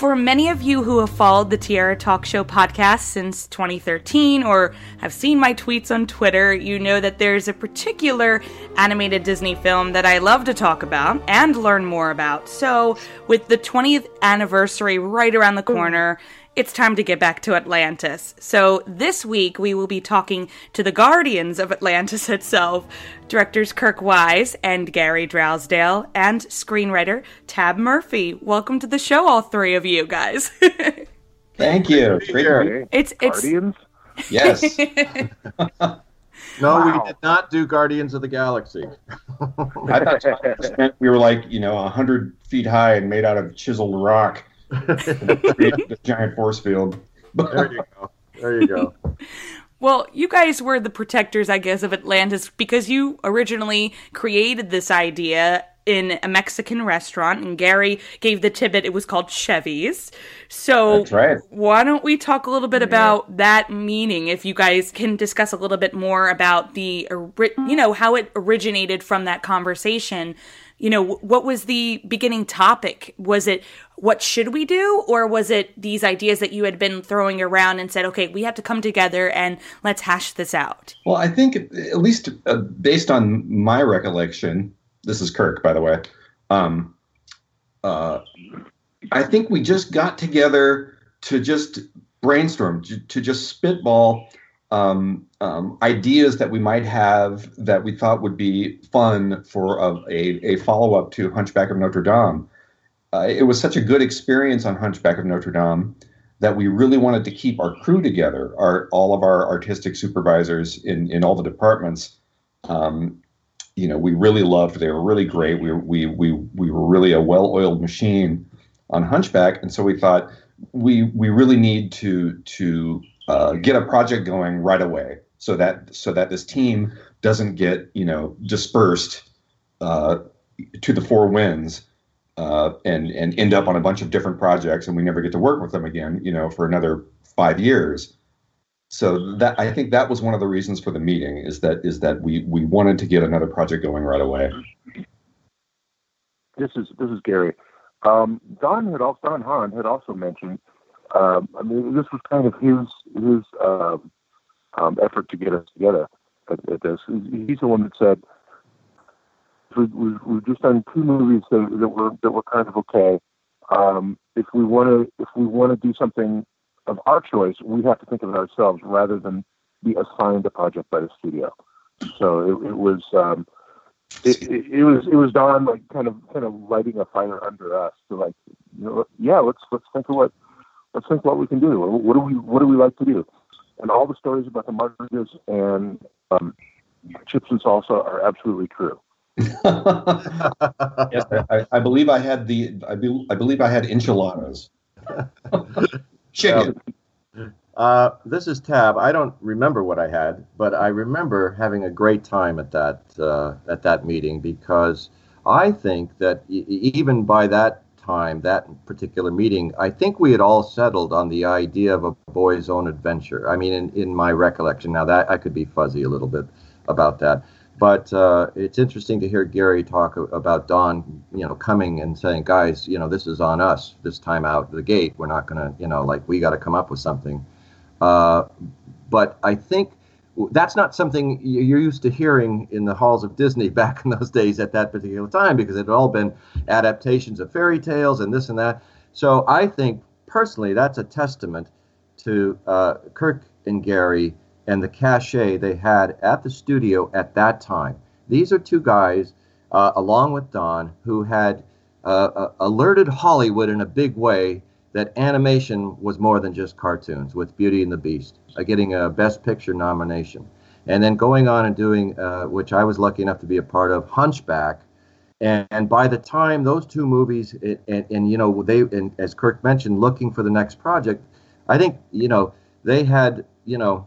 For many of you who have followed the Tierra Talk Show podcast since 2013 or have seen my tweets on Twitter, you know that there's a particular animated Disney film that I love to talk about and learn more about. So, with the 20th anniversary right around the corner, it's time to get back to Atlantis. So, this week we will be talking to the guardians of Atlantis itself, directors Kirk Wise and Gary Trousdale, and screenwriter Tab Murphy. Welcome to the show, all three of you guys. Thank you. Great to Hey, it's it's Guardians? Yes. No, Wow. we did not do Guardians of the Galaxy. I thought we were like, you know, 100 feet high and made out of chiseled rock. Create the giant force field. There you go. There you go. Well, you guys were the protectors, I guess, of Atlantis because you originally created this idea in a Mexican restaurant, and Gary gave the tidbit it was called Chevy's. So, That's right. why don't we talk a little bit about that meaning? If you guys can discuss a little bit more about the, you know, how it originated from that conversation. You know, what was the beginning topic? Was it what should we do, or was it these ideas that you had been throwing around and said, okay, we have to come together and let's hash this out? Well, I think, at least uh, based on my recollection, this is Kirk, by the way. Um, uh, I think we just got together to just brainstorm, to, to just spitball um, um, ideas that we might have that we thought would be fun for a, a, a follow up to Hunchback of Notre Dame. Uh, it was such a good experience on Hunchback of Notre Dame that we really wanted to keep our crew together, our all of our artistic supervisors in in all the departments. Um, you know, we really loved. They were really great. We we we we were really a well-oiled machine on Hunchback, and so we thought we we really need to to uh, get a project going right away, so that so that this team doesn't get you know dispersed uh, to the four winds uh, and and end up on a bunch of different projects, and we never get to work with them again, you know, for another five years. So that I think that was one of the reasons for the meeting is that is that we we wanted to get another project going right away. This is this is Gary. Um, Don had also Don Hahn had also mentioned. Um, I mean, this was kind of his his um, um, effort to get us together at, at this. He's the one that said we, we, we've just done two movies that, that were that were kind of okay. Um, if we want to if we want to do something of our choice, we have to think of it ourselves rather than be assigned a project by the studio. So it, it was. Um, it, it, it was it was Don like kind of kind of lighting a fire under us to like you know yeah let's let's think of what let's think what we can do what do we what do we like to do and all the stories about the margaritas and um, chips and salsa are absolutely true yes, I, I believe I had the I, be, I believe I had enchiladas. Chicken. Uh, this is Tab. I don't remember what I had, but I remember having a great time at that uh, at that meeting because I think that e- even by that time, that particular meeting, I think we had all settled on the idea of a boy's own adventure. I mean, in, in my recollection, now that I could be fuzzy a little bit about that, but uh, it's interesting to hear Gary talk about Don, you know, coming and saying, guys, you know, this is on us this time out the gate. We're not to, you know, like we got to come up with something. Uh, but I think that's not something you're used to hearing in the halls of Disney back in those days at that particular time because it had all been adaptations of fairy tales and this and that. So I think personally that's a testament to uh, Kirk and Gary and the cachet they had at the studio at that time. These are two guys, uh, along with Don, who had uh, alerted Hollywood in a big way that animation was more than just cartoons with Beauty and the Beast, uh, getting a Best Picture nomination. And then going on and doing, uh, which I was lucky enough to be a part of, Hunchback. And, and by the time those two movies, and, and you know, they, and as Kirk mentioned, looking for the next project, I think, you know, they had, you know,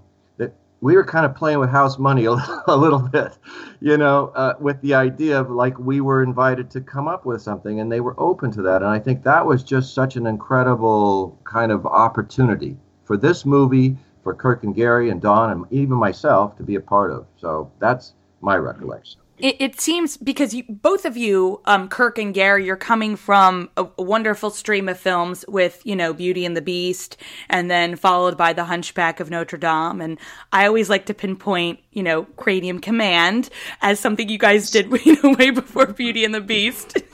we were kind of playing with house money a, a little bit, you know, uh, with the idea of like we were invited to come up with something and they were open to that. And I think that was just such an incredible kind of opportunity for this movie, for Kirk and Gary and Don and even myself to be a part of. So that's my recollection. It, it seems because you, both of you, um, Kirk and Gary, you're coming from a, a, wonderful stream of films with, you know, Beauty and the Beast, and then followed by The Hunchback of Notre Dame. And I always like to pinpoint, you know, Cranium Command as something you guys did way before Beauty and the Beast.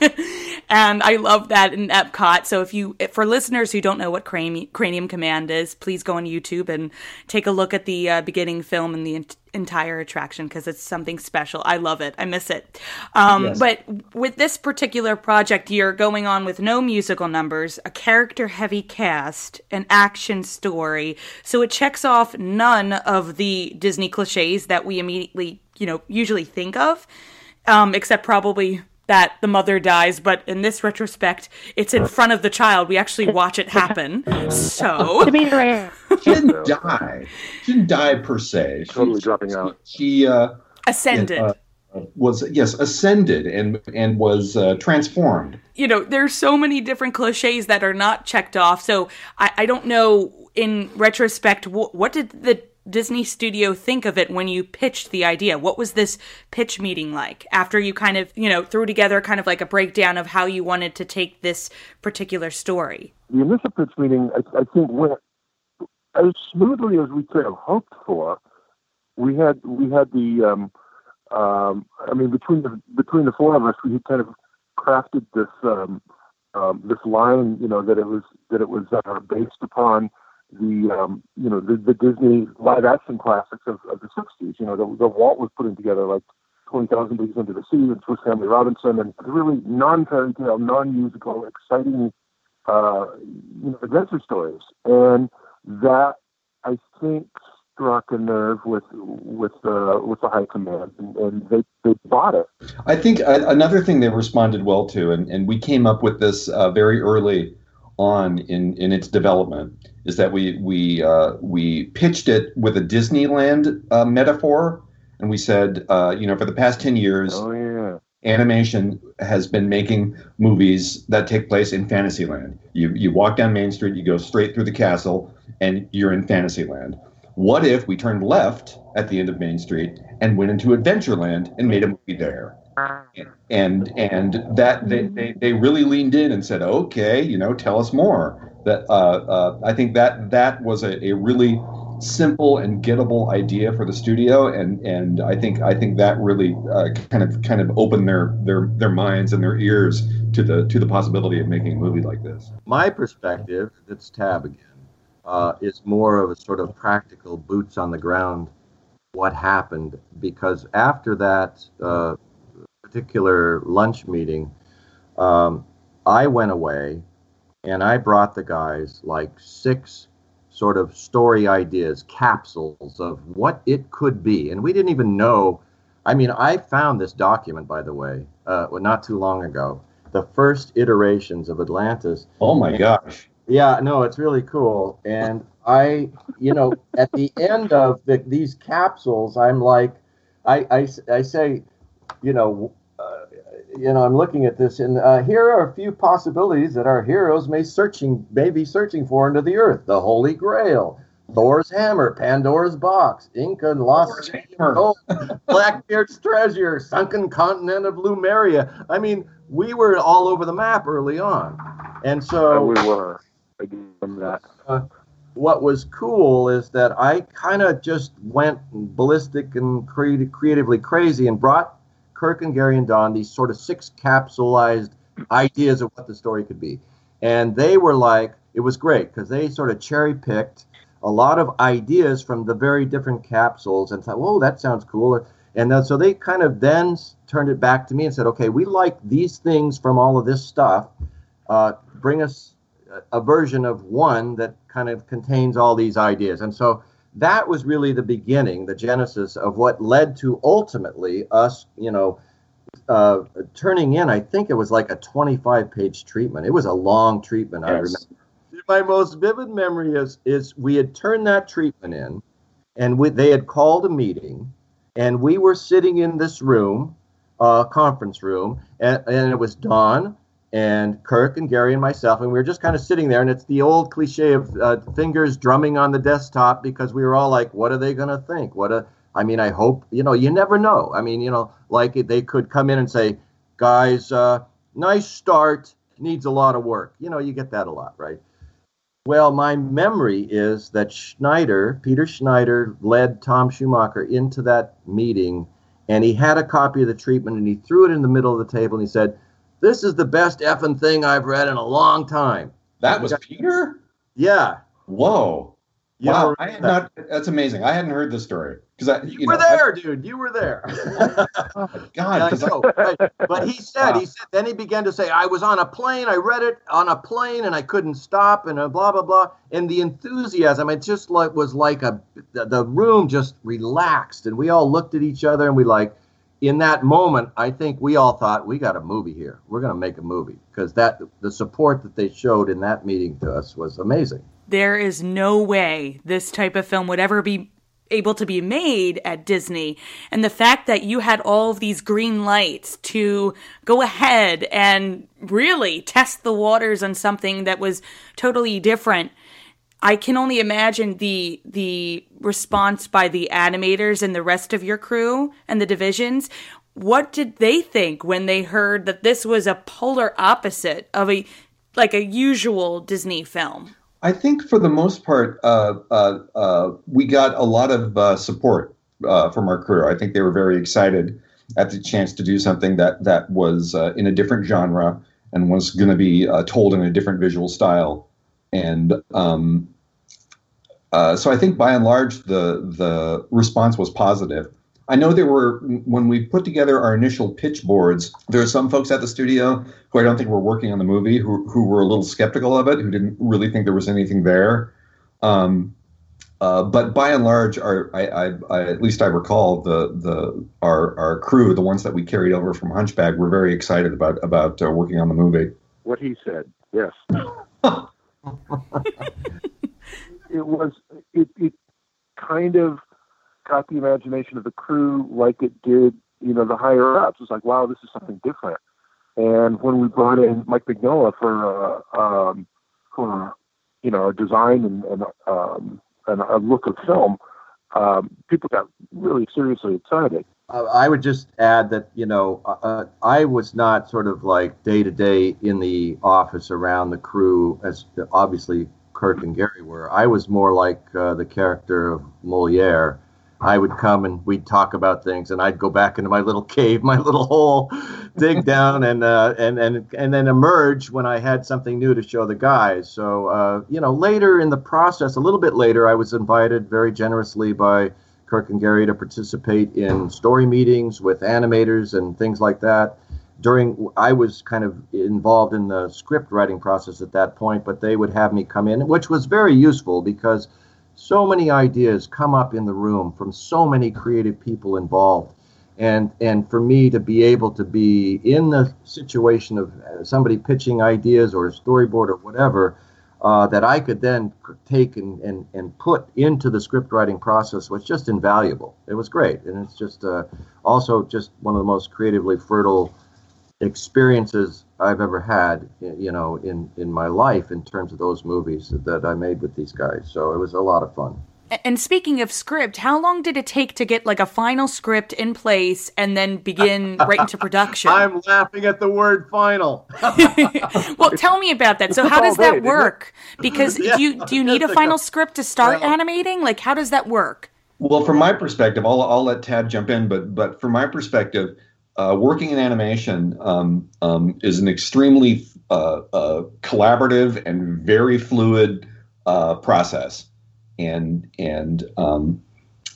and I love that in Epcot. So if you, for listeners who don't know what Cranium, Cranium Command is, please go on YouTube and take a look at the uh, beginning film and the entire attraction because it's something special. I love it. I miss it. Um, yes. But with this particular project, you're going on with no musical numbers, a character heavy cast, an action story. So it checks off none of the Disney cliches that we immediately, you know, usually think of, um, except probably that the mother dies, but in this retrospect, it's in front of the child. We actually watch it happen. So she didn't die. She didn't die per se. Totally she, dropping out. She uh, ascended. Uh, was yes ascended and and was uh, transformed. You know, there's so many different cliches that are not checked off. So I, I don't know. In retrospect, what, what did the Disney studio think of it when you pitched the idea? What was this pitch meeting like after you kind of, you know, threw together kind of like a breakdown of how you wanted to take this particular story? The initial pitch meeting, I, I think, went as smoothly as we could have hoped for. We had we had the, um, um, I mean, between the between the four of us, we kind of crafted this um, um, this line, you know, that it was that it was uh, based upon the um, you know the, the Disney live action classics of, of the '60s. You know, the, the Walt was putting together like Twenty Thousand Leagues Under the Sea and Swiss Family Robinson, and really non-fairy tale, non-musical, exciting uh, you know adventure stories. And that I think struck a nerve with with uh, with the high command, and, and they they bought it. I think uh, another thing they responded well to, and, and we came up with this uh, very early on in in its development is that we we uh, we pitched it with a Disneyland uh, metaphor, and we said, uh, you know, for the past ten years, oh, yeah. animation has been making movies that take place in Fantasyland. You you walk down Main Street, you go straight through the castle, and you're in Fantasyland. What if we turned left at the end of Main Street and went into Adventureland and made a movie there? And and that they, they, they really leaned in and said, okay, you know, tell us more that uh, uh, I think that that was a, a, really simple and gettable idea for the studio, and and I think I think that really uh, kind of kind of opened their their their minds and their ears to the to the possibility of making a movie like this. My perspective, that's Tab again, uh, is more of a sort of practical boots on the ground. What happened because after that uh, particular lunch meeting, um, I went away and I brought the guys like six sort of story ideas, capsules of what it could be. And we didn't even know. I mean, I found this document, by the way, uh, not too long ago, the first iterations of Atlantis. Oh my gosh. Yeah, no, it's really cool. And I, you know, at the end of the, these capsules, I'm like, I, I, I say, you know, you know, I'm looking at this, and uh, here are a few possibilities that our heroes may searching, may be searching for under the earth: the Holy Grail, Thor's hammer, Pandora's box, Inca and Lost Gold, Blackbeard's treasure, sunken continent of Lemuria. I mean, we were all over the map early on, and so we were. I that. Uh, what was cool is that I kind of just went ballistic and cre- creatively crazy and brought Kirk and Gary and Don these sort of six capsulized ideas of what the story could be. And they were like, it was great because they sort of cherry picked a lot of ideas from the very different capsules and thought, whoa, that sounds cool. And then, so they kind of then turned it back to me and said, okay, we like these things from all of this stuff. Uh, bring us a version of one that kind of contains all these ideas. And so that was really the beginning, the genesis of what led to ultimately us, you know, uh, turning in. I think it was like a 25 page treatment. It was a long treatment. Yes. I remember. My most vivid memory is is we had turned that treatment in, and we, they had called a meeting, and we were sitting in this room, uh, conference room, and, and it was Don, and Kirk and Gary and myself, and we were just kind of sitting there, and it's the old cliche of uh, fingers drumming on the desktop because we were all like, "What are they going to think? What a I mean, I hope you know. You never know. I mean, you know, like they could come in and say, "Guys, uh, nice start. Needs a lot of work." You know, you get that a lot, right? Well, my memory is that Schneider, Peter Schneider, led Tom Schumacher into that meeting, and he had a copy of the treatment, and he threw it in the middle of the table, and he said, "This is the best effing thing I've read in a long time." That was Peter. Yeah. Whoa. You wow, I had not. That's amazing. I hadn't heard this story because I You, you were know, I- there, dude. You were there. oh God, I 'cause I- know, right. But he said, he said, then he began to say, I was on a plane, I read it on a plane, and I couldn't stop, and uh, blah blah blah. And the enthusiasm, it just like was like a the, the room just relaxed, and we all looked at each other, and we like, in that moment, I think we all thought we got a movie here. We're gonna make a movie because that the support that they showed in that meeting to us was amazing. There is no way this type of film would ever be able to be made at Disney. And the fact that you had all of these green lights to go ahead and really test the waters on something that was totally different. I can only imagine the the response by the animators and the rest of your crew and the divisions. What did they think when they heard that this was a polar opposite of a like a usual Disney film? I think for the most part, uh, uh, uh, we got a lot of uh, support uh, from our crew. I think they were very excited at the chance to do something that that was uh, in a different genre and was going to be told in a different visual style. And um, uh, so I think by and large the the response was positive. I know there were when we put together our initial pitch boards. There are some folks at the studio who I don't think were working on the movie who who were a little skeptical of it, who didn't really think there was anything there. Um, uh, but by and large, our I, I, I, at least I recall the the our our crew, the ones that we carried over from Hunchback, were very excited about about uh, working on the movie. What he said, yes. it was it, it kind of got the imagination of the crew like it did, you know, the higher ups. It was like, wow, this is something different. And when we brought in Mike Mignola for uh, um, for you know design and and, um, and a look of film, um, people got really seriously excited. Uh, I would just add that you know uh, I was not sort of like day to day in the office around the crew as obviously Kirk and Gary were. I was more like uh, the character of Moliere. I would come and we'd talk about things, and I'd go back into my little cave, my little hole, dig down, and uh, and and and then emerge when I had something new to show the guys. So uh, you know, later in the process, a little bit later, I was invited very generously by Kirk and Gary to participate in story meetings with animators and things like that. During, I was kind of involved in the script writing process at that point, but they would have me come in, which was very useful because so many ideas come up in the room from so many creative people involved. And, and for me to be able to be in the situation of somebody pitching ideas or a storyboard or whatever, uh, that I could then take and, and, and put into the script writing process was just invaluable. It was great. And it's just uh, also just one of the most creatively fertile experiences I've ever had, you know, in, in my life in terms of those movies that I made with these guys. So it was a lot of fun. And speaking of script, how long did it take to get like a final script in place and then begin right into production? I'm laughing at the word final. well, tell me about that. So how does that work? Because Yeah. do you do you need a final script to start well- animating? Like how does that work? Well, from my perspective, I'll, I'll let Tab jump in, but but from my perspective, uh, working in animation um, um, is an extremely uh, uh, collaborative and very fluid uh, process, and and um,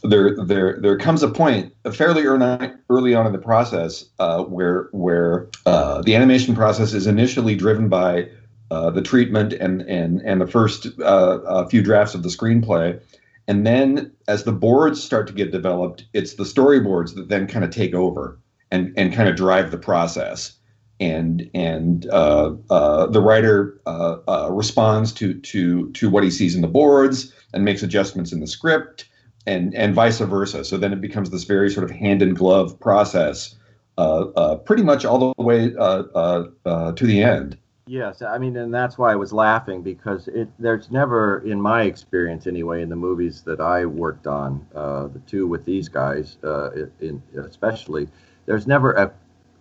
there there there comes a point fairly early early on in the process uh, where where uh, the animation process is initially driven by uh, the treatment and and and the first uh, few drafts of the screenplay, and then as the boards start to get developed, it's the storyboards that then kind of take over and and kind of drive the process. And and uh, uh, the writer uh, uh, responds to to to what he sees in the boards and makes adjustments in the script, and and vice versa. So then it becomes this very sort of hand in glove process, uh, uh, pretty much all the way to the end. Yes, I mean, and that's why I was laughing because it there's never, in my experience anyway, in the movies that I worked on, the two with these guys, in, especially, there's never a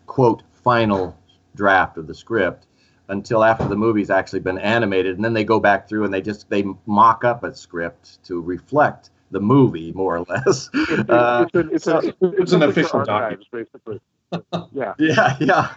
quote final draft of the script until after the movie's actually been animated, and then they go back through and they just they mock up a script to reflect the movie more or less. Uh, it's, a, it's, a, it's, it's an official document, basically. Yeah, yeah, yeah.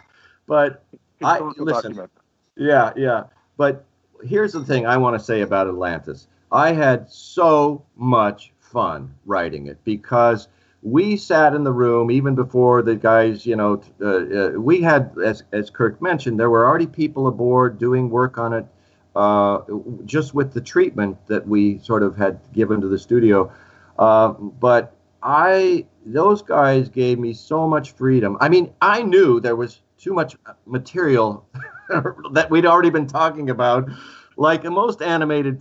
But I listen. Document. Yeah, yeah. But here's the thing I want to say about Atlantis. I had so much fun writing it because we sat in the room even before the guys, you know, uh, uh, we had, as, as Kirk mentioned, there were already people aboard doing work on it uh, just with the treatment that we sort of had given to the studio. Uh, but I, those guys gave me so much freedom. I mean, I knew there was too much material that we'd already been talking about. Like most animated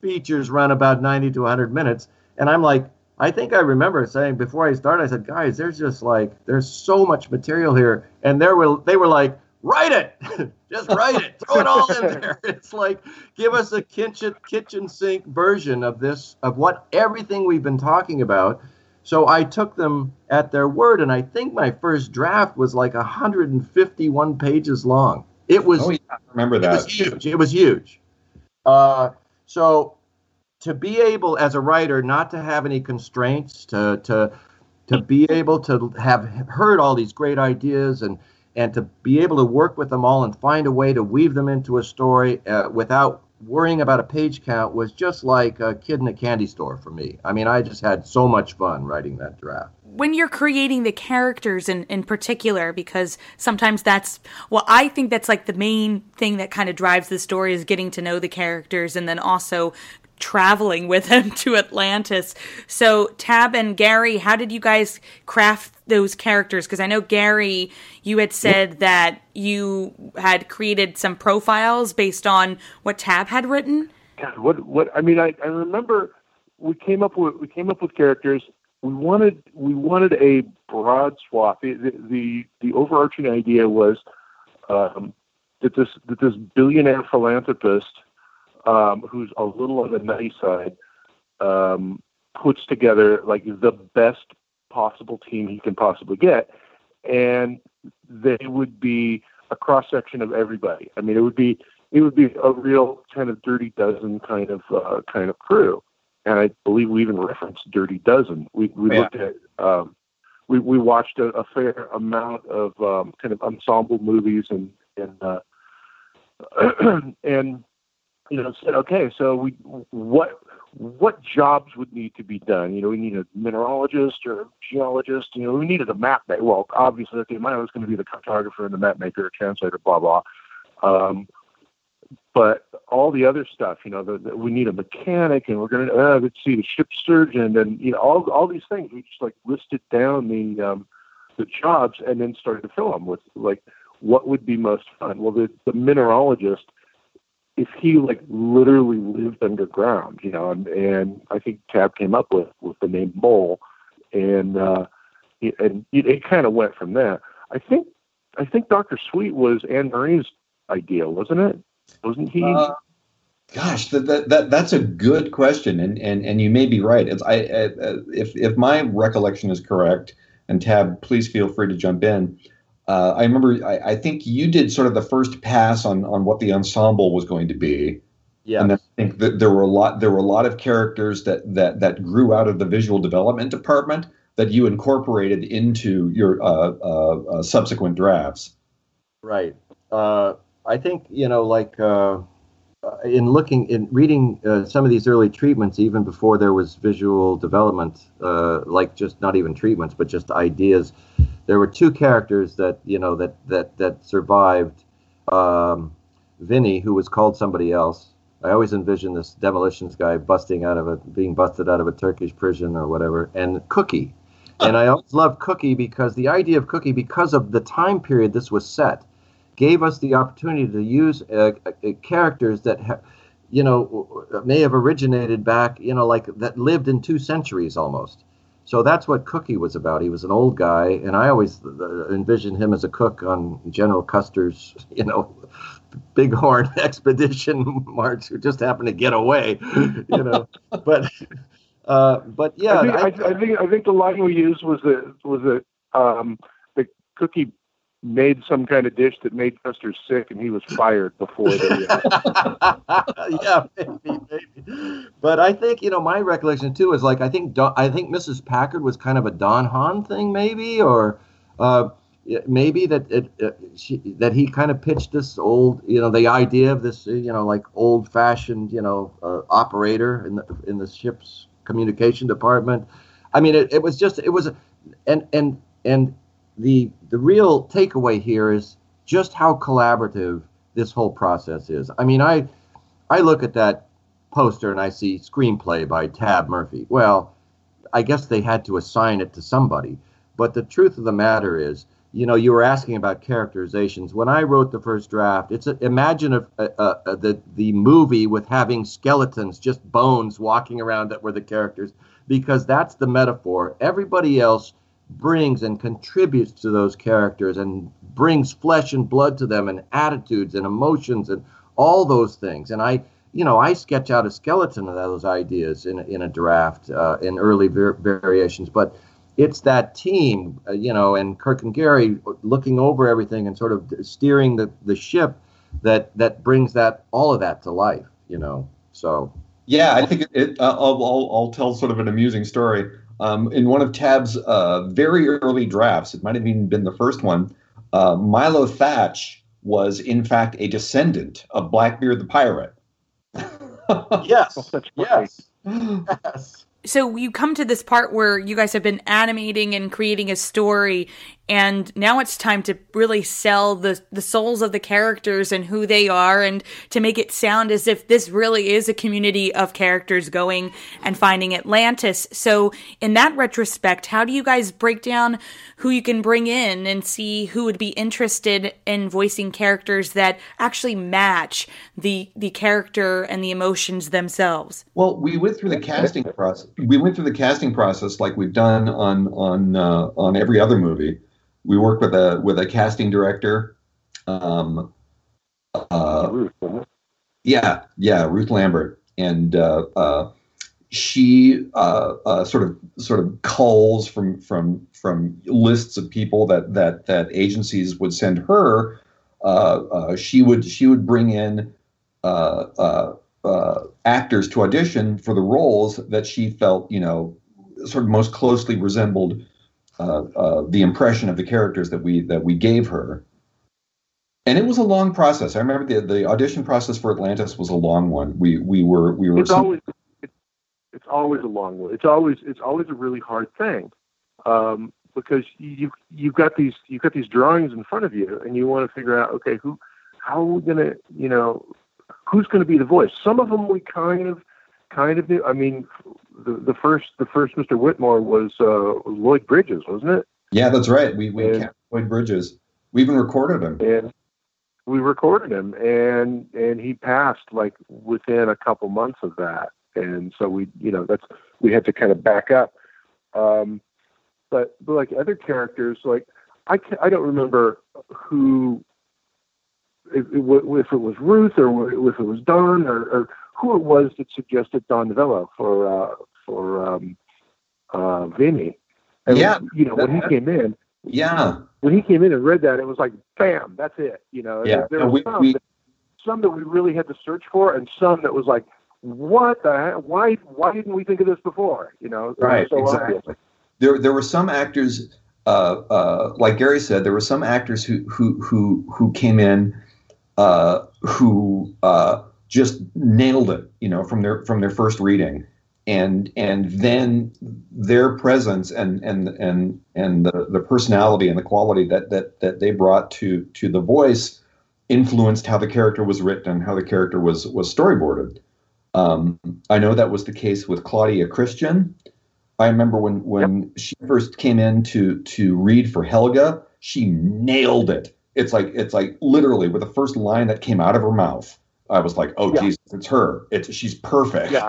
features run about 90 to 100 minutes. And I'm like, I think I remember saying before I started, I said, guys, there's just like, there's so much material here. And there were, they were like, write it, just write it, throw it all in there. It's like, give us a kitchen, kitchen sink version of this, of what everything we've been talking about. So I took them at their word, and I think my first draft was like 151 pages long. It was. Oh, yeah, I remember that. It was huge. It was huge. Uh, so to be able, as a writer, not to have any constraints, to to to be able to have heard all these great ideas and and to be able to work with them all and find a way to weave them into a story uh, without worrying about a page count was just like a kid in a candy store for me. I mean, I just had so much fun writing that draft when you're creating the characters in, in particular, because sometimes that's, well, I think that's like the main thing that kind of drives the story is getting to know the characters and then also traveling with them to Atlantis. So, Tab and Gary, how did you guys craft those characters? Because I know, Gary, you had said that you had created some profiles based on what Tab had written. God, what, what, I mean, I, I remember we came up with, we came up with characters we wanted we wanted a broad swath. The the, the overarching idea was um, that this that this billionaire philanthropist, um, who's a little on the nice side, um, puts together like the best possible team he can possibly get, and they would be a cross section of everybody. I mean, it would be it would be a real kind of dirty dozen kind of uh, kind of crew and I believe we even referenced Dirty Dozen. We we yeah. looked at um, we we watched a, a fair amount of um, kind of ensemble movies and and uh, and you know said okay, so we what what jobs would need to be done? You know, we need a mineralogist or a geologist. You know, we needed a map maker. Well, obviously, okay, mine was going to be the cartographer and the map maker, translator, blah blah. Um, but all the other stuff, you know, the, the, we need a mechanic, and we're going to uh, let's see the ship surgeon, and you know, all all these things. We just like listed down the um, the jobs, and then started to fill them with like what would be most fun. Well, the the mineralogist, if he like literally lived underground, you know, and, and I think Tab came up with with the name Mole, and uh, and it, it kind of went from there. I think I think Doctor Sweet was Anne Marie's idea, wasn't it? wasn't he? Uh, gosh, that, that, that that's a good question, and and and you may be right. It's I, I if if my recollection is correct, and Tab, please feel free to jump in. Uh, I remember I, I, think you did sort of the first pass on on what the ensemble was going to be. Yeah. And I think that there were a lot there were a lot of characters that that that grew out of the visual development department that you incorporated into your uh, uh, uh subsequent drafts. Right. Uh, I think you know, like uh, in looking in reading uh, some of these early treatments, even before there was visual development, uh, like just not even treatments, but just ideas. There were two characters that you know that that that survived. Um, Vinny, who was called somebody else. I always envision this demolitions guy busting out of a being busted out of a Turkish prison or whatever, and Cookie. And I always loved Cookie because the idea of Cookie, because of the time period this was set, gave us the opportunity to use uh, uh, characters that ha- you know may have originated back you know like that lived in two centuries almost So that's what Cookie was about. He was an old guy, and I always envisioned him as a cook on General Custer's, you know, bighorn expedition march who just happened to get away, you know. but uh, but yeah, I think, I, I, think I think the line we used was that was that um, the cookie made some kind of dish that made Custer sick, and he was fired before the. yeah, maybe, maybe. But I think you know my recollection too is like I think Don, I think Mrs. Packard was kind of a Don Hahn thing, maybe, or uh, maybe that it, uh, she, that he kind of pitched this old, you know, the idea of this, you know, like old-fashioned, you know, uh, operator in the in the ship's communication department. I mean, it, it was just it was, and and and the the real takeaway here is just how collaborative this whole process is. I mean, I I look at that poster and I see screenplay by Tab Murphy. Well, I guess they had to assign it to somebody. But the truth of the matter is, you know, you were asking about characterizations. When I wrote the first draft, it's a, imagine a, a, a, the the movie with having skeletons, just bones walking around that were the characters, because that's the metaphor. Everybody else brings and contributes to those characters and brings flesh and blood to them and attitudes and emotions and all those things. And I, you know, I sketch out a skeleton of those ideas in in a draft uh, in early var- variations, but it's that team, uh, you know, and Kirk and Gary looking over everything and sort of steering the, the ship that that brings that all of that to life, you know. So yeah, I think it. it uh, I'll, I'll, I'll tell sort of an amusing story. Um, in one of Tab's uh, very early drafts, it might have even been the first one, uh, Milo Thatch was in fact a descendant of Blackbeard the pirate. yes. yes. yes so you come to this part where you guys have been animating and creating a story and now it's time to really sell the the souls of the characters and who they are and to make it sound as if this really is a community of characters going and finding Atlantis. So in that retrospect, how do you guys break down who you can bring in and see who would be interested in voicing characters that actually match the the character and the emotions themselves? Well, we went through the casting process. We went through the casting process like we've done on on uh, on every other movie we work with a with a casting director. Um, uh, yeah, yeah, Ruth Lambert, and uh, uh, she uh, uh, sort of sort of culls from from from lists of people that that that agencies would send her. Uh, she would she would bring in actors to audition for the roles that she felt you know sort of most closely resembled uh, uh, the impression of the characters that we that we gave her. And it was a long process. I remember the the audition process for Atlantis was a long one. We we were we were. It's always it's, it's always a long one. It's always it's always a really hard thing. Um, because you you've got these you've got these drawings in front of you and you want to figure out okay who how are we gonna you know who's going to be the voice some of them we kind of kind of knew i mean the, the first the first Mr. Whitmore was uh, Lloyd Bridges, wasn't it? Yeah, that's right. We we and, Lloyd Bridges. We even recorded him. And we recorded him, and and he passed like within a couple months of that, and so we you know that's we had to kind of back up. Um, but but like other characters, like I can, I don't remember who if, if it was Ruth or if it was Don or, or who it was that suggested Don Novello for uh, for um, uh, Vinny. And yeah, you know when he came in. Yeah, when he came in and read that, it was like, bam, that's it. You know, yeah. there, there were we, some, we, that, some that we really had to search for, and some that was like, what the heck? why why didn't we think of this before? You know, right? So exactly. There there were some actors, uh, uh, like Gary said, there were some actors who who who who came in, uh, who uh, just nailed it, you know, from their from their first reading and and then their presence and and and and the, the personality and the quality that that that they brought to to the voice influenced how the character was written and how the character was was storyboarded. Um, i know that was the case with claudia christian. I remember when when she first came in to to read for helga she nailed it. It's like it's like literally with the first line that came out of her mouth I was like, oh, yeah. Jesus, it's her. It's she's perfect. Yeah.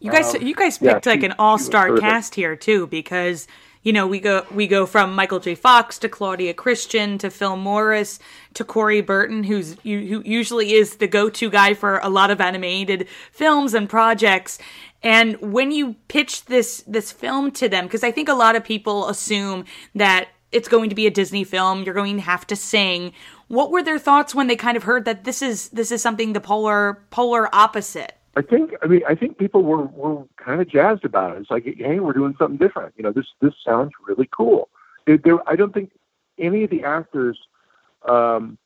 You guys, um, you guys picked yeah, like an all-star cast here too, because you know we go we go from Michael J. Fox to Claudia Christian to Phil Morris to Corey Burton, who's who usually is the go-to guy for a lot of animated films and projects. And when you pitch this this film to them, because I think a lot of people assume that it's going to be a Disney film, you're going to have to sing. What were their thoughts when they kind of heard that this is this is something the polar polar opposite? I think I mean I think people were were kind of jazzed about it. It's like, hey, we're doing something different. You know, this this sounds really cool. It, there, I don't think any of the actors um,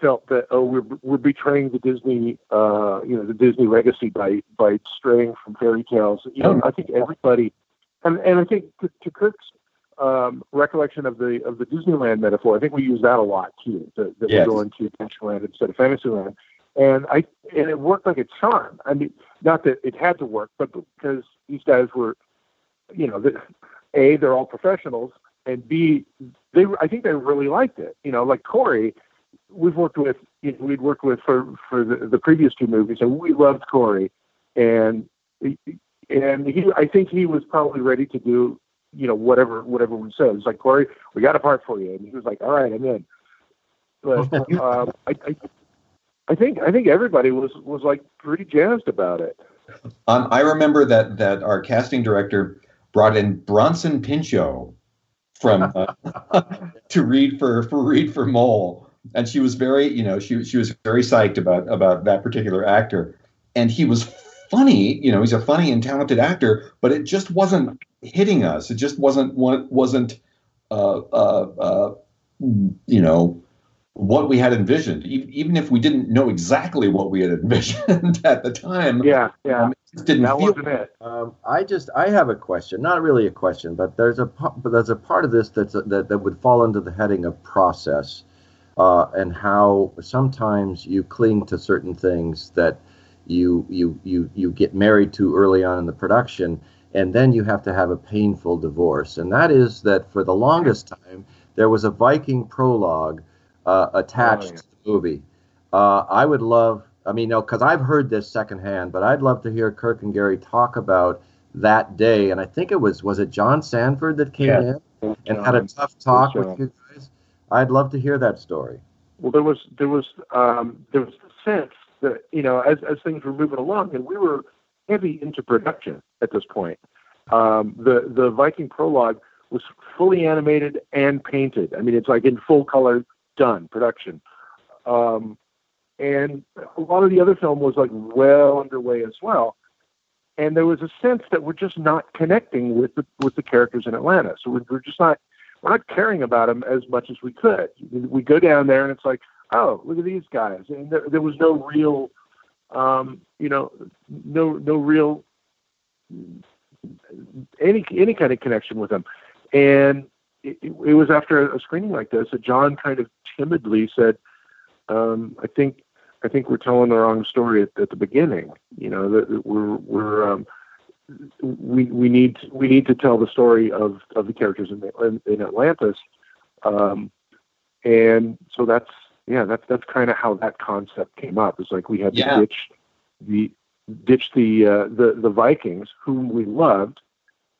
felt that oh we're we're betraying the Disney uh, you know the Disney legacy by by straying from fairy tales. You know, I think everybody and and I think to, to Kirk's um, recollection of the of the Disneyland metaphor. I think we use that a lot too. That, that yes. we're going to Adventureland instead of Fantasyland, and I and it worked like a charm. I mean, not that it had to work, but because these guys were, you know, the, a they're all professionals, and b they I think they really liked it. You know, like Corey, we've worked with you know, we'd worked with for for the, the previous two movies, and we loved Corey, and and he I think he was probably ready to do you know, whatever whatever we said. It's like Corey, we got a part for you, and he was like, "All right, I'm in." But um, I, I, I think I think everybody was was like pretty jazzed about it. Um, I remember that that our casting director brought in Bronson Pinchot from uh, to read for for read for Mole, and she was very you know she she was very psyched about about that particular actor, and he was funny. You know, he's a funny and talented actor, but it just wasn't hitting us. It just wasn't what wasn't uh, uh, uh, you know what we had envisioned. even if we didn't know exactly what we had envisioned at the time. Yeah, yeah. Um, it didn't that feel. It. Um, I just I have a question. Not really a question, but there's a but there's a part of this that's a, that that would fall under the heading of process. Uh, and how sometimes you cling to certain things that you you you you get married too early on in the production and then you have to have a painful divorce. And that is that for the longest time, there was a Viking prologue uh, attached oh, yeah. to the movie. Uh, I would love, I mean, no, because I've heard this secondhand, but I'd love to hear Kirk and Gary talk about that day. And I think it was, was it John Sanford that came yeah. in and had a tough talk with you guys? I'd love to hear that story. Well, there was, there was, um, there was the sense that, you know, as, as things were moving along and we were, heavy into production at this point. Um, the the Viking prologue was fully animated and painted. I mean, it's like in full color, done production. Um, and a lot of the other film was like well underway as well. And there was a sense that we're just not connecting with the with the characters in Atlanta. So we're, we're just not we're not caring about them as much as we could. We go down there and it's like, oh, look at these guys. And there, there was no real um, you know, no no real any any kind of connection with them. And it, it was after a screening like this that John kind of timidly said, um, "I think I think we're telling the wrong story at, at the beginning. You know, that we're we're um, we we need we need to tell the story of of the characters in in, in Atlantis." Um, and so that's yeah, that's that's kind of how that concept came up. It's like we had to yeah. ditch the ditch the uh, the the Vikings, whom we loved,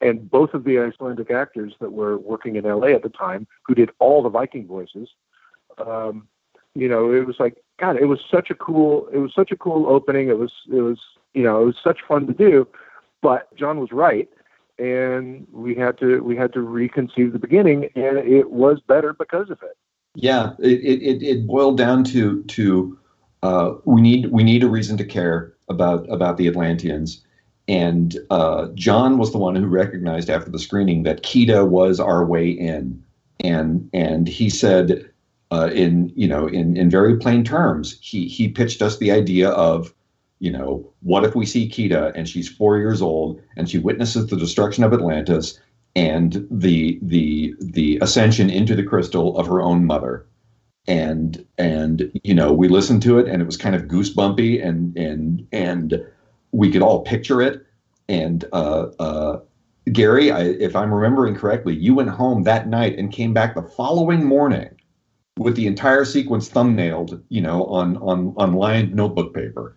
and both of the Icelandic actors that were working in LA at the time, who did all the Viking voices. Um, you know, it was like God. It was such a cool. It was such a cool opening. It was. It was. You know, it was such fun to do. But John was right, and we had to we had to reconceive the beginning, and it was better because of it. Yeah, it, it, it boiled down to to uh, we need we need a reason to care about about the Atlanteans. And uh, John was the one who recognized after the screening that Kida was our way in, and and he said uh, in you know in in very plain terms he he pitched us the idea of you know what if we see Kida and she's four years old and she witnesses the destruction of Atlantis and the the the ascension into the crystal of her own mother and and you know we listened to it and it was kind of goosebumpy and and and we could all picture it and uh, uh, Gary, I, if I'm remembering correctly, you went home that night and came back the following morning with the entire sequence thumbnailed, you know, on on on lined notebook paper.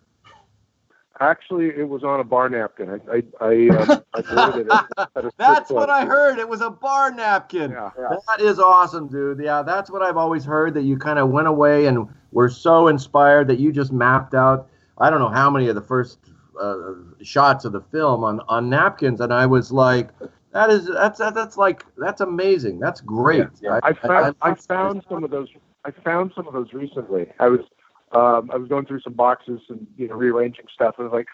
Actually, it was on a bar napkin. I I, I, uh, I it. At, that's what I heard. It was a bar napkin. Yeah, yeah. That is awesome, dude. Yeah, that's what I've always heard. That you kind of went away and were so inspired that you just mapped out. I don't know how many of the first uh, shots of the film on on napkins, and I was like, that is that's that's like that's amazing. That's great. Yeah, yeah. I, I, found I, I found some of those. I found some of those recently. I was um, I was going through some boxes and you know rearranging stuff, and I was like,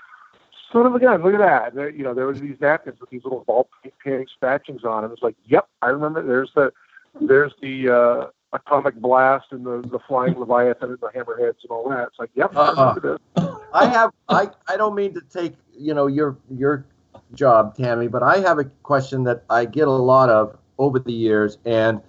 "Son of a gun! Look at that!" There, you know, there was these napkins with these little ball paint scratchings on them. It's like, "Yep, I remember." There's the there's the uh, atomic blast and the the flying leviathan and the hammerheads and all that. It's like, "Yep, I remember uh-uh. this." I have I I don't mean to take you know your your job, Tammy, but I have a question that I get a lot of over the years, and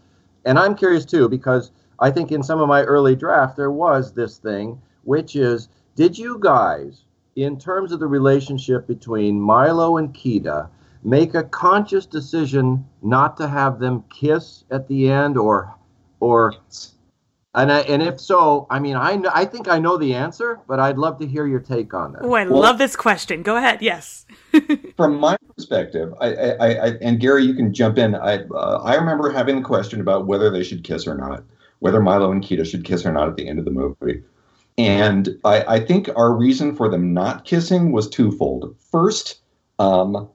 and I'm curious too because I think in some of my early drafts there was this thing, which is, did you guys, in terms of the relationship between Milo and Kida, make a conscious decision not to have them kiss at the end, or, or, and I, and if so, I mean, I I think I know the answer, but I'd love to hear your take on that. Oh, I well, love this question. Go ahead. Yes. from my perspective, I, I, I, and Gary, you can jump in. I, uh, I remember having the question about whether they should kiss or not whether Milo and Kida should kiss or not at the end of the movie. And I, I think our reason for them not kissing was twofold. First, um,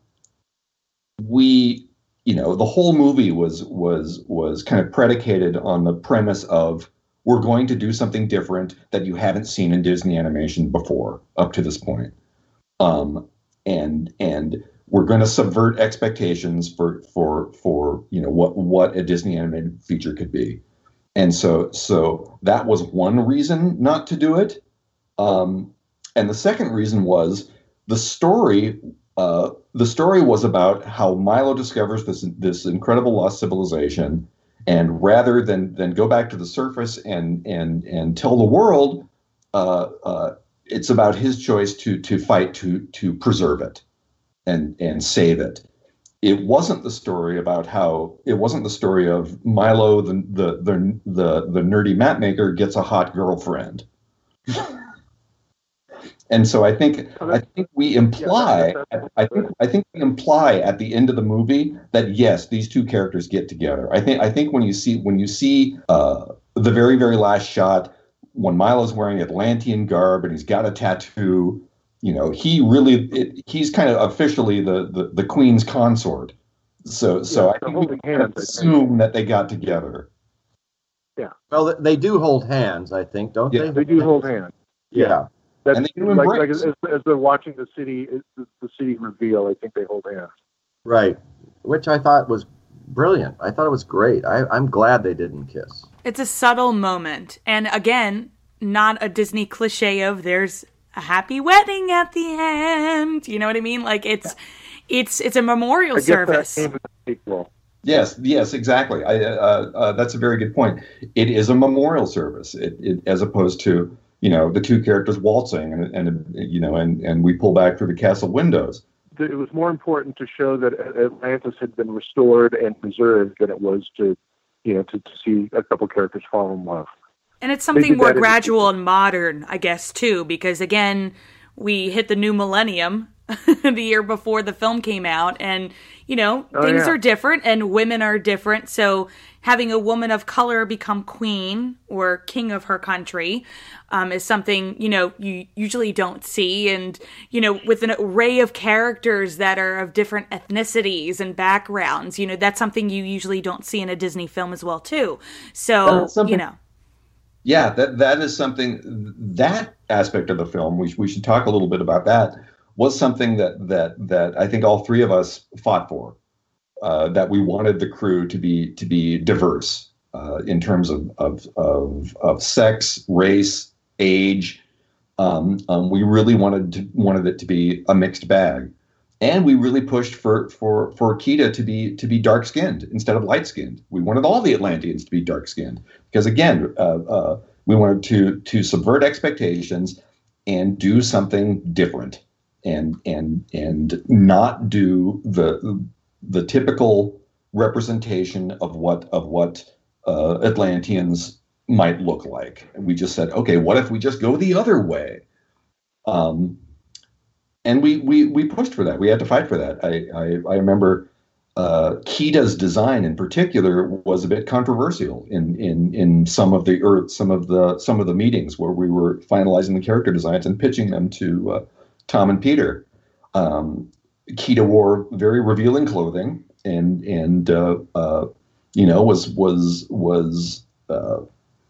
we, you know, the whole movie was was was kind of predicated on the premise of we're going to do something different that you haven't seen in Disney animation before up to this point. Um, and and we're going to subvert expectations for for for you know what what a Disney animated feature could be and so so that was one reason not to do it. Um, and the second reason was the story uh, the story was about how Milo discovers this this incredible lost civilization. And rather than than go back to the surface and and and tell the world uh, uh, it's about his choice to to fight to to preserve it and and save it it wasn't the story about how it wasn't the story of Milo the the the the, the nerdy map maker gets a hot girlfriend. and so I think I think we imply I think I think we imply at the end of the movie that yes, these two characters get together. I think I think when you see when you see uh, the very very last shot when Milo's wearing Atlantean garb and he's got a tattoo you know, he really it, he's kind of officially the, the, the queen's consort. So so I think we can assume that they got together. Yeah. Well, they do hold hands, I think, don't yeah. they? They do hold hands. Yeah. yeah. That's and they do like, like as, as, they're watching the city the, the city reveal, I think they hold hands. Right. Which I thought was brilliant. I thought it was great. I, I'm glad they didn't kiss. It's a subtle moment. And again, not a Disney cliche of there's a happy wedding at the end. You know what I mean? Like it's it's it's a memorial service. Yes, yes, exactly. I, uh, uh, that's a very good point. It is a memorial service, it, it, as opposed to you know the two characters waltzing and, and you know and, and we pull back through the castle windows. It was more important to show that Atlantis had been restored and preserved than it was to you know to, to see a couple characters fall in love. And it's something more gradual and modern, I guess, too, because again, we hit the new millennium the year before the film came out and you know oh, things yeah. are different and women are different. So having a woman of color become queen or king of her country um, is something you know you usually don't see. And you know with an array of characters that are of different ethnicities and backgrounds you know that's something you usually don't see in a disney film as well too. So you know yeah, that that is something. That aspect of the film, we we should talk a little bit about that. Was something that that that I think all three of us fought for. Uh, that we wanted the crew to be to be diverse uh, in terms of of of, of sex, race, age. Um, um, we really wanted to, wanted it to be a mixed bag and we really pushed for for for Kida to be to be dark skinned instead of light skinned. We wanted all the Atlanteans to be dark skinned because again, uh, uh, we wanted to to subvert expectations and do something different and and and not do the the typical representation of what of what uh, Atlanteans might look like. And we just said, okay, what if we just go the other way? Um, and we we we pushed for that. We had to fight for that. I I, I remember uh, design in particular was a bit controversial in in in some of the or some of the some of the meetings where we were finalizing the character designs and pitching them to uh, Tom and Peter. Um, wore very revealing clothing and and uh, uh you know was was was uh,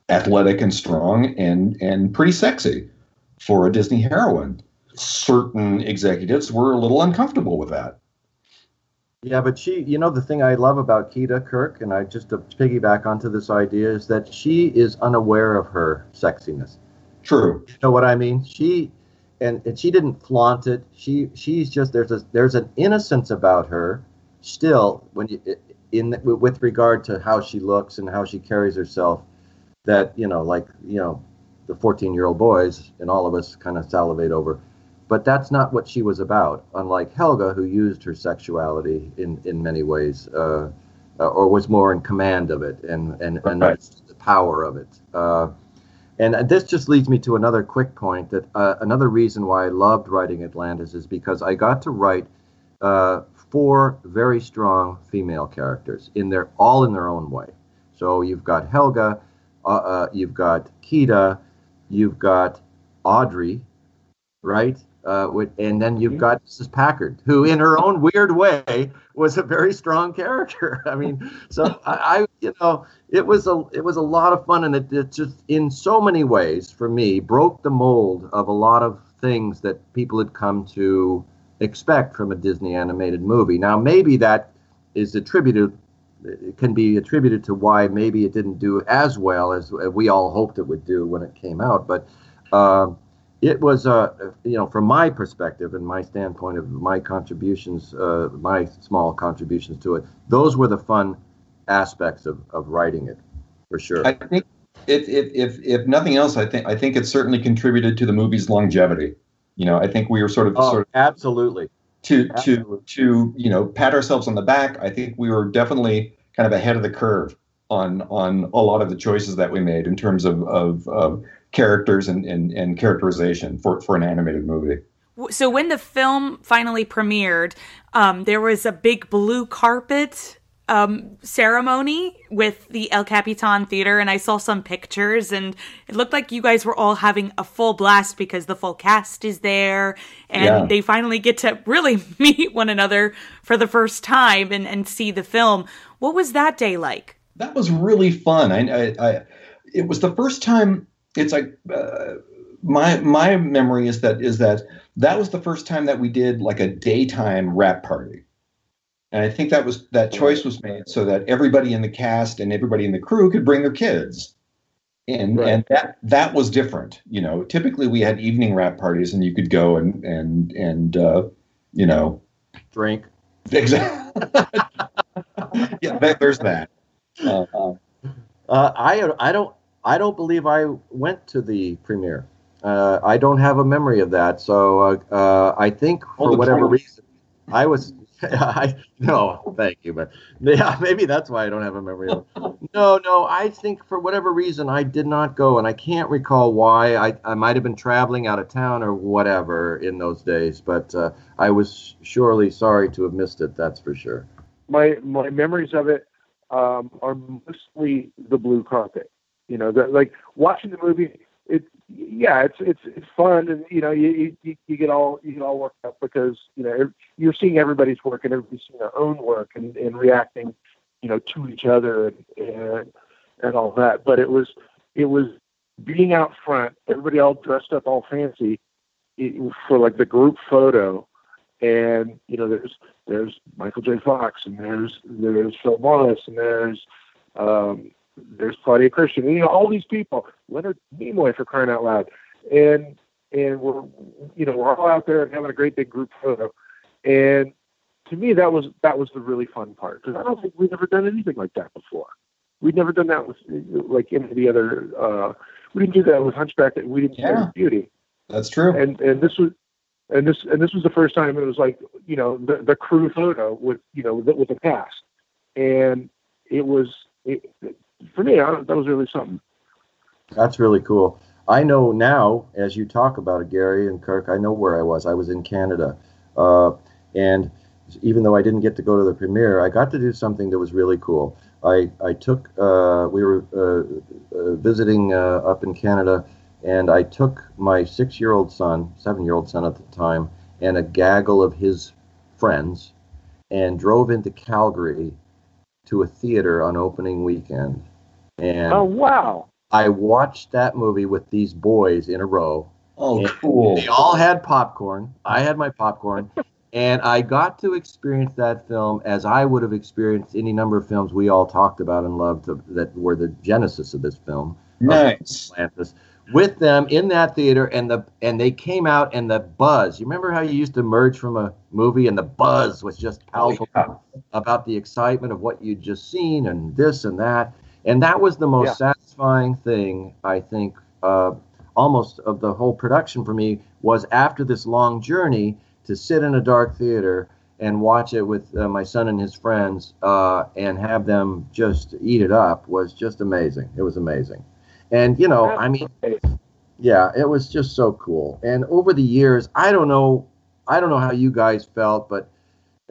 athletic and strong and and pretty sexy for a Disney heroine. Certain executives were a little uncomfortable with that. Yeah, but she, you know, the thing I love about Kida Kirk, and I just to piggyback onto this idea, is that she is unaware of her sexiness. True. You know what I mean? She, and, and she didn't flaunt it. She, she's just there's a there's an innocence about her, still when you in with regard to how she looks and how she carries herself, that you know, like you know, the 14 year old boys and all of us kind of salivate over but that's not what she was about. Unlike Helga, who used her sexuality in in many ways, uh, uh, or was more in command of it and and, and the power of it. Uh, and this just leads me to another quick point that uh, another reason why I loved writing Atlantis is because I got to write uh, four very strong female characters in their all in their own way. So you've got Helga, uh, you've got Kida, you've got Audrey, right? Uh, and then you've got Mrs. Packard, who, in her own weird way, was a very strong character. I mean, so I, I, you know, it was a it was a lot of fun, and it, it just, in so many ways, for me, broke the mold of a lot of things that people had come to expect from a Disney animated movie. Now, maybe that is attributed it can be attributed to why maybe it didn't do as well as we all hoped it would do when it came out, but. Um, it was, uh, you know, from my perspective and my standpoint of my contributions, uh, my small contributions to it, those were the fun aspects of, of writing it, for sure. I think if, if, if, if nothing else, I think I think it certainly contributed to the movie's longevity. You know, I think we were sort of oh, sort of absolutely to absolutely. to to you know pat ourselves on the back. I think we were definitely kind of ahead of the curve on on a lot of the choices that we made in terms of of, of characters and, and, and characterization for, for an animated movie. So when the film finally premiered, um, there was a big blue carpet um, ceremony with the El Capitan Theater, and I saw some pictures, and it looked like you guys were all having a full blast because the full cast is there, and yeah. they finally get to really meet one another for the first time and, and see the film. What was that day like? That was really fun. I, I, I it was the first time it's like uh, my my memory is that is that that was the first time that we did like a daytime wrap party. And i think that was that choice was made so that everybody in the cast and everybody in the crew could bring their kids. And right. and that that was different you know. Typically we had evening wrap parties and you could go and and and uh, you know. Drink. Exactly yeah there's that. Uh, uh, uh, I I don't I don't believe I went to the premiere. Uh, I don't have a memory of that. So uh, uh, I think for whatever reason, I was. I no, thank you, but yeah, maybe that's why I don't have a memory of it. No, no, I think for whatever reason I did not go, and I can't recall why. I I might have been traveling out of town or whatever in those days, but uh, I was surely sorry to have missed it. That's for sure. My my memories of it um, are mostly the blue carpet. You know, that like watching the movie, it yeah, it's it's it's fun, and you know, you you, you get all you get all worked up because you know you're seeing everybody's work and everybody's seeing their own work and, and reacting, you know, to each other and, and and all that. But it was it was being out front, everybody all dressed up all fancy for like the group photo, and you know, there's there's Michael J. Fox and there's there's Phil Morris and there's um, there's Claudia Christian, you know, all these people, Leonard Nimoy for crying out loud, and and we're you know we're all out there and having a great big group photo, and to me that was that was the really fun part because I don't think we've ever done anything like that before. We'd never done that with like any of the other. Uh, we didn't do that with Hunchback. We didn't yeah. do that with Beauty. That's true. And and this was and this and this was the first time it was like you know the the crew photo with you know with, with the cast, and it was it, for me, I, that was really something. That's really cool. I know now, as you talk about it, Gary and Kirk, I know where I was. I was in Canada. Uh, and even though I didn't get to go to the premiere, I got to do something that was really cool. I, I took, uh, we were uh, uh visiting uh, up in Canada, and I took my six year old son, seven year old son at the time, and a gaggle of his friends, and drove into Calgary to a theater on opening weekend. And oh, wow. I watched that movie with these boys in a row. Oh, cool. They all had popcorn. I had my popcorn. and I got to experience that film as I would have experienced any number of films we all talked about and loved that were the genesis of this film. Nice. Atlantis, with them in that theater, and the and they came out, and the buzz. You remember how you used to emerge from a movie, and the buzz was just palpable yeah. about the excitement of what you'd just seen, and this and that, and that was the most yeah. satisfying thing I think, uh, almost of the whole production for me was after this long journey to sit in a dark theater and watch it with uh, my son and his friends uh, and have them just eat it up was just amazing. It was amazing. And, you know, I mean, yeah, it was just so cool. And over the years, I don't know, I don't know how you guys felt, but,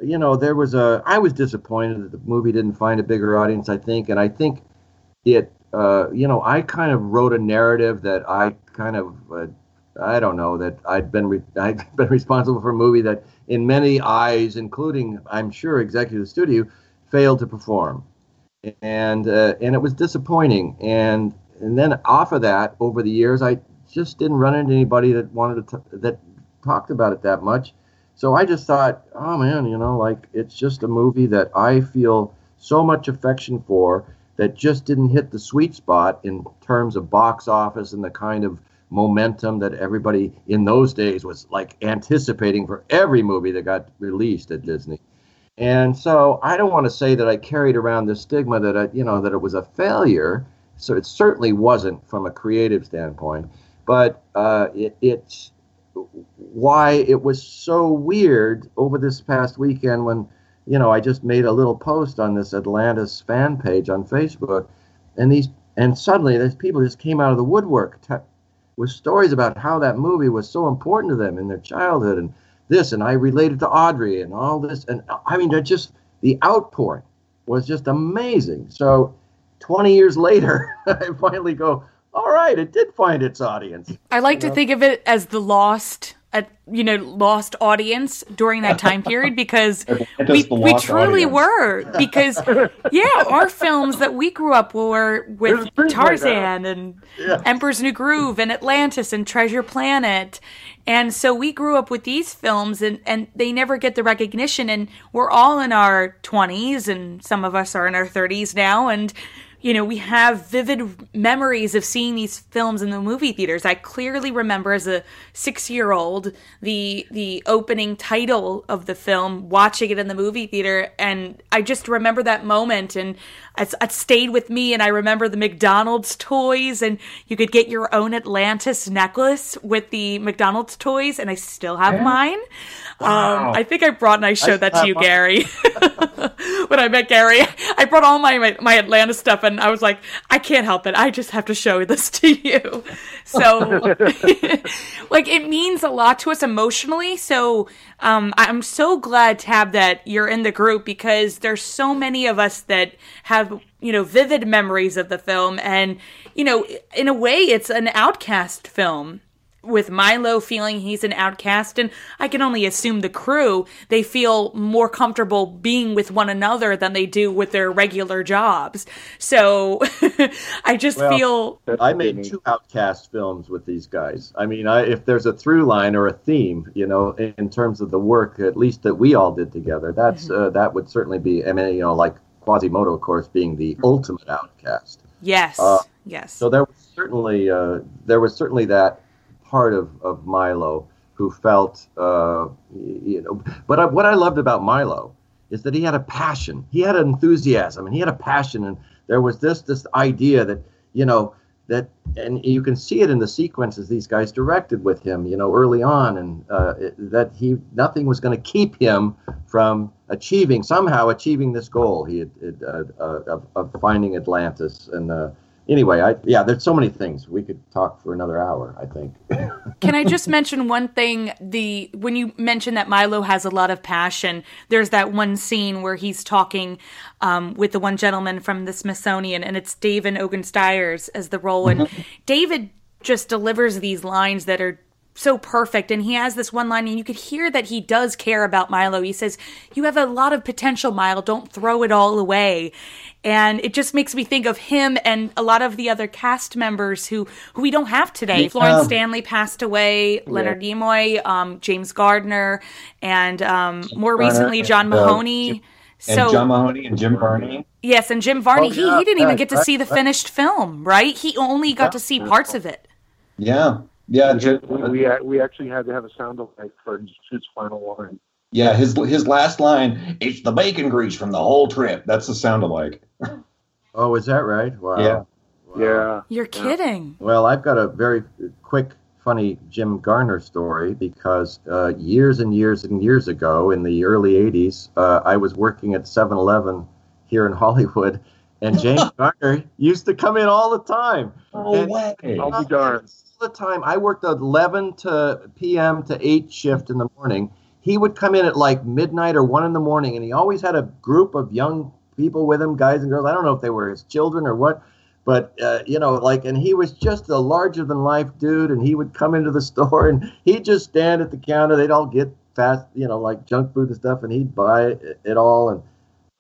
you know, there was a, I was disappointed that the movie didn't find a bigger audience, I think. And I think it, uh, you know, I kind of wrote a narrative that I kind of, uh, I don't know that I'd been re- I'd been responsible for a movie that, in many eyes, including I'm sure executive studio, failed to perform, and uh, and it was disappointing. And and then off of that, over the years, I just didn't run into anybody that wanted to t- that talked about it that much. So I just thought, oh man, you know, like it's just a movie that I feel so much affection for that just didn't hit the sweet spot in terms of box office and the kind of momentum that everybody in those days was like anticipating for every movie that got released at Disney. And so I don't want to say that I carried around the stigma that I, you know, that it was a failure. So it certainly wasn't from a creative standpoint, but uh, it, it's why it was so weird over this past weekend when, you know, I just made a little post on this Atlantis fan page on Facebook, and these and suddenly these people just came out of the woodwork t- with stories about how that movie was so important to them in their childhood and this and I related to Audrey and all this and I mean just the outpouring was just amazing. So 20 years later, I finally go, all right, it did find its audience. I like you to know? think of it as the lost a you know lost audience during that time period because we, we truly audience. were because yeah our films that we grew up were with Tarzan and yeah. Emperor's New Groove and Atlantis and Treasure Planet and so we grew up with these films and and they never get the recognition and we're all in our 20s and some of us are in our 30s now and you know, we have vivid memories of seeing these films in the movie theaters. I clearly remember as a 6-year-old the the opening title of the film, watching it in the movie theater and I just remember that moment and it, it stayed with me and I remember the McDonald's toys and you could get your own Atlantis necklace with the McDonald's toys and I still have yeah. mine. Wow. Um, I think I brought and I showed I that to you, mine. Gary. when I met Gary, I brought all my, my, my Atlantis stuff and I was like, I can't help it. I just have to show this to you. So, like, it means a lot to us emotionally. So, um, I'm so glad, Tab, that you're in the group because there's so many of us that have, you know, vivid memories of the film. And, you know, in a way, it's an outcast film with Milo feeling he's an outcast, and I can only assume the crew, they feel more comfortable being with one another than they do with their regular jobs. So I just well, feel. I made two outcast films with these guys. I mean, I, if there's a through line or a theme, you know, in terms of the work, at least that we all did together, that's mm-hmm. uh, that would certainly be, I mean, you know, like Quasimodo, of course, being the mm-hmm. ultimate outcast. Yes. Uh, yes. So there was certainly uh, there was certainly that part of, of Milo who felt, uh, you know, but I, what I loved about Milo is that he had a passion, he had an enthusiasm, and he had a passion, and there was this this idea that you know that, and you can see it in the sequences these guys directed with him, you know, early on, and uh, it, that he nothing was going to keep him from achieving somehow achieving this goal he had, uh, uh, of, of finding Atlantis and uh, anyway, I yeah, there's so many things we could talk for another hour. I think. Can I just mention one thing? The when you mentioned that Milo has a lot of passion, there's that one scene where he's talking um, with the one gentleman from the Smithsonian, and it's David Ogden Stiers as the role, and mm-hmm. David just delivers these lines that are so perfect. And he has this one line, and you could hear that he does care about Milo. He says, You have a lot of potential, Milo. Don't throw it all away. And it just makes me think of him and a lot of the other cast members who, who we don't have today. Florence Stanley passed away, yeah. Leonard Nimoy, um, James Garner, and um, more recently, John uh, Mahoney. Uh, so, John Mahoney and Jim Varney. Yes, and Jim Varney. Oh, yeah, he, he didn't even get to see the finished film, right? He only got to see parts of it. Yeah. Yeah, we, we, we actually had to have a sound effect for his final line. Yeah, his his last line, "It's the bacon grease from the whole trip." That's the sound alike. oh, is that right? Wow. Yeah. Wow. Yeah. You're kidding. Well, I've got a very quick, funny Jim Garner story because uh, years and years and years ago, in the early '80s, uh, I was working at 7-Eleven here in Hollywood, and James Garner used to come in all the time. Oh and, way! I'll be darned the time I worked 11 to p.m. to 8 shift in the morning. He would come in at like midnight or 1 in the morning, and he always had a group of young people with him, guys and girls. I don't know if they were his children or what, but, uh, you know, like, and he was just a larger than life dude, and he would come into the store and he'd just stand at the counter. They'd all get fast, you know, like junk food and stuff, and he'd buy it all. And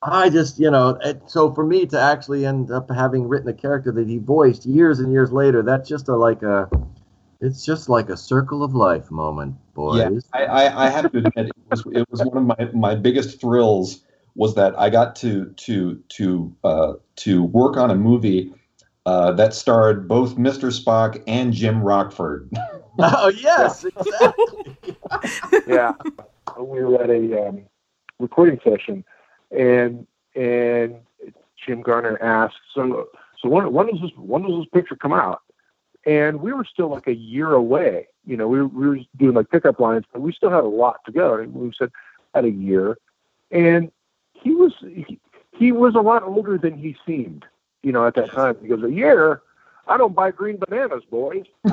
I just, you know, it, so for me to actually end up having written a character that he voiced years and years later, that's just a like a, it's just like a circle of life moment, boys. Yeah, I, I, I have to admit, it was it was one of my my biggest thrills was that I got to to to uh, to work on a movie uh, that starred both Mr. Spock and Jim Rockford. oh yes, exactly. yeah, we were at a um, recording session and and Jim Garner asked, so so when when does this when does this picture come out? And we were still like a year away. You know, we were, we were doing like pickup lines, but we still had a lot to go. And we said at a year, and he was he, he was a lot older than he seemed. You know, at that time, he goes, "A year? I don't buy green bananas, boys."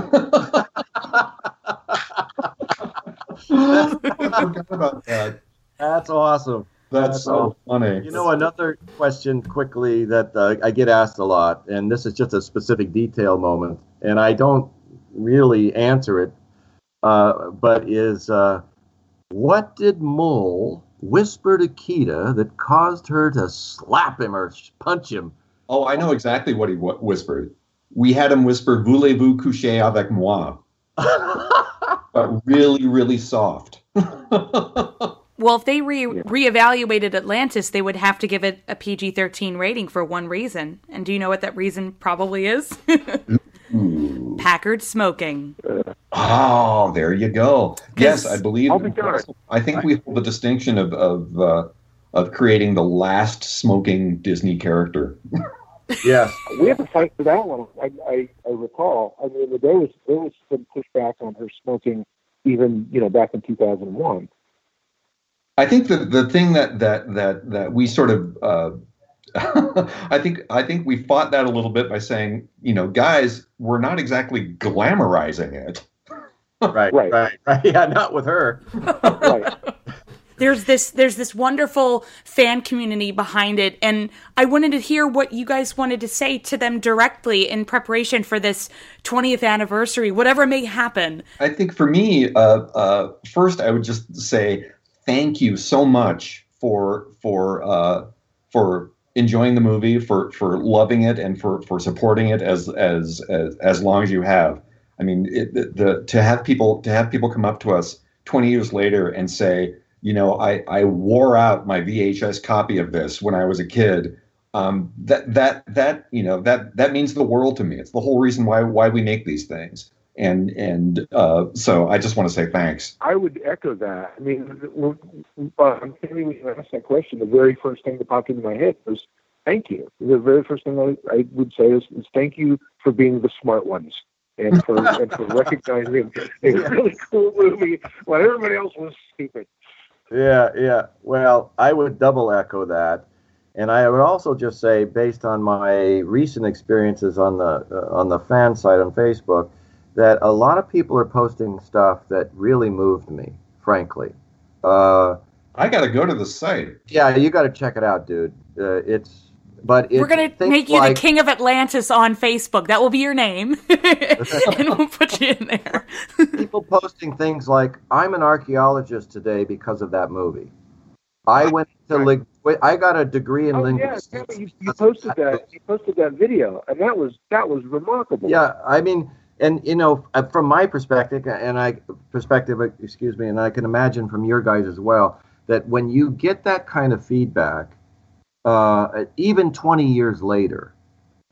Forgot about that. That's awesome. That's so funny. You know, another question quickly that uh, I get asked a lot, and this is just a specific detail moment, and I don't really answer it, uh, but is uh, what did Mole whisper to Kida that caused her to slap him or punch him? Oh, I know exactly what he w- whispered. We had him whisper, Voulez-vous coucher avec moi? but really, really soft. Well, if they re- yeah. reevaluated Atlantis, they would have to give it a PG 13 rating for one reason. And do you know what that reason probably is? Packard smoking. Oh, there you go. Yes, I believe. I think we hold the distinction of of uh, of creating the last smoking Disney character. yes, we have to fight for that one. I, I, I recall. I mean, there was there was some pushback on her smoking, even you know back in two thousand one. I think the the thing that that that that we sort of uh, I think I think we fought that a little bit by saying, you know, guys, we're not exactly glamorizing it. right, right, right, right. Yeah, not with her. right. There's this there's this wonderful fan community behind it, and I wanted to hear what you guys wanted to say to them directly in preparation for this 20th anniversary, whatever may happen. I think for me, uh, uh, first I would just say thank you so much for for uh, for enjoying the movie, for for loving it, and for for supporting it as as as, as long as you have. I mean, it, the, the to have people to have people come up to us 20 years later and say, you know, I I wore out my VHS copy of this when I was a kid. Um, that that that you know that that means the world to me. It's the whole reason why why we make these things and and uh, so I just want to say thanks. I would echo that. I mean, uh, when you asked that question, the very first thing that popped into my head was thank you. The very first thing I, I would say is, is, thank you for being the smart ones and for and for recognizing a really cool movie when everybody else was stupid. Yeah, yeah. Well, I would double echo that. And I would also just say, based on my recent experiences on the uh, on the fan site on Facebook, that a lot of people are posting stuff that really moved me, frankly. Uh, I got to go to the site. Yeah, you got to check it out, dude. Uh, it's but we're gonna make you like, the king of Atlantis on Facebook. That will be your name, and we'll put you in there. people posting things like, "I'm an archaeologist today because of that movie." I went to ling- I got a degree in oh, linguistics. Yeah, you, you posted that. You posted that video, and that was that was remarkable. Yeah, I mean, and you know, uh, from my perspective, and I perspective, excuse me, and I can imagine from your guys as well, that when you get that kind of feedback, uh, even 20 years later,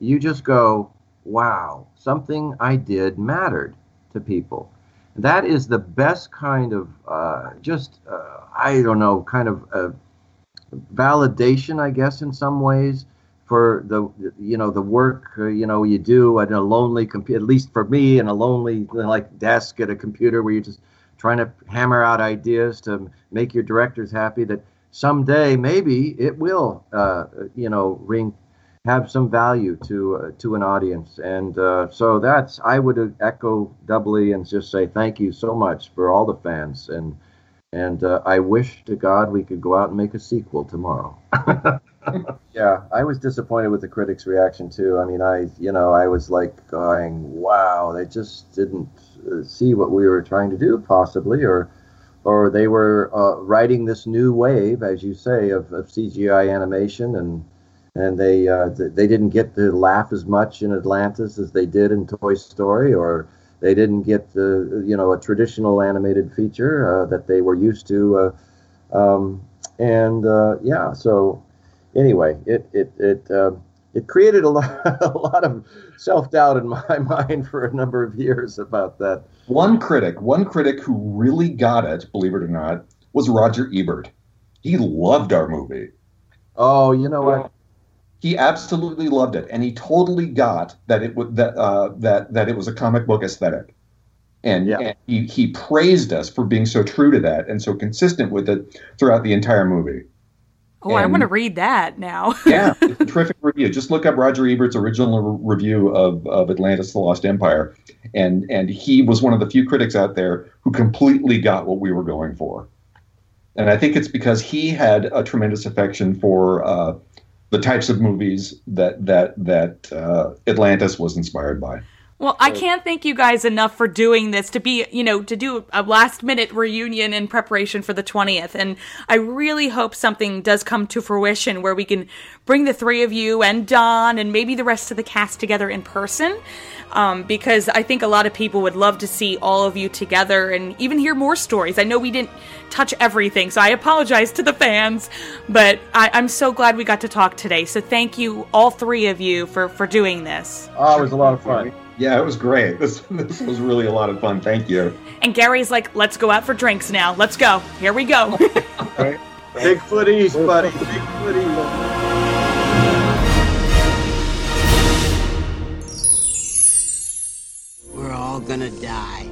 you just go, "Wow, something I did mattered to people." That is the best kind of uh, just uh, I don't know, kind of uh, validation, I guess, in some ways for the you know the work uh, you know you do at a lonely computer at least for me in a lonely like desk at a computer where you're just trying to hammer out ideas to make your directors happy that someday maybe it will uh, you know ring have some value to uh, to an audience and uh, so that's I would echo doubly and just say thank you so much for all the fans and and uh, I wish to God we could go out and make a sequel tomorrow. yeah, I was disappointed with the critics' reaction too. I mean, I, you know, I was like going, "Wow, they just didn't uh, see what we were trying to do, possibly," or, or they were uh, this new wave, as you say, of, of CGI animation, and and they uh, they didn't get to laugh as much in Atlantis as they did in Toy Story, or they didn't get the you know a traditional animated feature uh, that they were used to, uh, um, and uh, yeah. So anyway, it it it uh, it created a lot a lot of self doubt in my mind for a number of years about that. One critic, one critic who really got it, believe it or not, was Roger Ebert. He loved our movie. Oh, you know what? he absolutely loved it, and he totally got that it would that uh, that that it was a comic book aesthetic, and, yeah. and he he praised us for being so true to that and so consistent with it throughout the entire movie. Oh, and, I want to read that now. yeah, it's a terrific review. Just look up Roger Ebert's original re- review of, of Atlantis: The Lost Empire, and and he was one of the few critics out there who completely got what we were going for. And I think it's because he had a tremendous affection for uh, the types of movies that that that uh, Atlantis was inspired by. Well, I can't thank you guys enough for doing this to be, you know, to do a last minute reunion in preparation for the 20th. And I really hope something does come to fruition where we can bring the three of you and Don and maybe the rest of the cast together in person. Um, because I think a lot of people would love to see all of you together and even hear more stories. I know we didn't touch everything, so I apologize to the fans, but I, am so glad we got to talk today. So thank you, all three of you, for, for doing this. Oh, it was a lot of fun. Yeah, it was great. This this was really a lot of fun. Thank you. And Gary's like, "Let's go out for drinks now. Let's go. Here we go." right. Bigfoot East, buddy. Bigfoot East. We're all gonna die.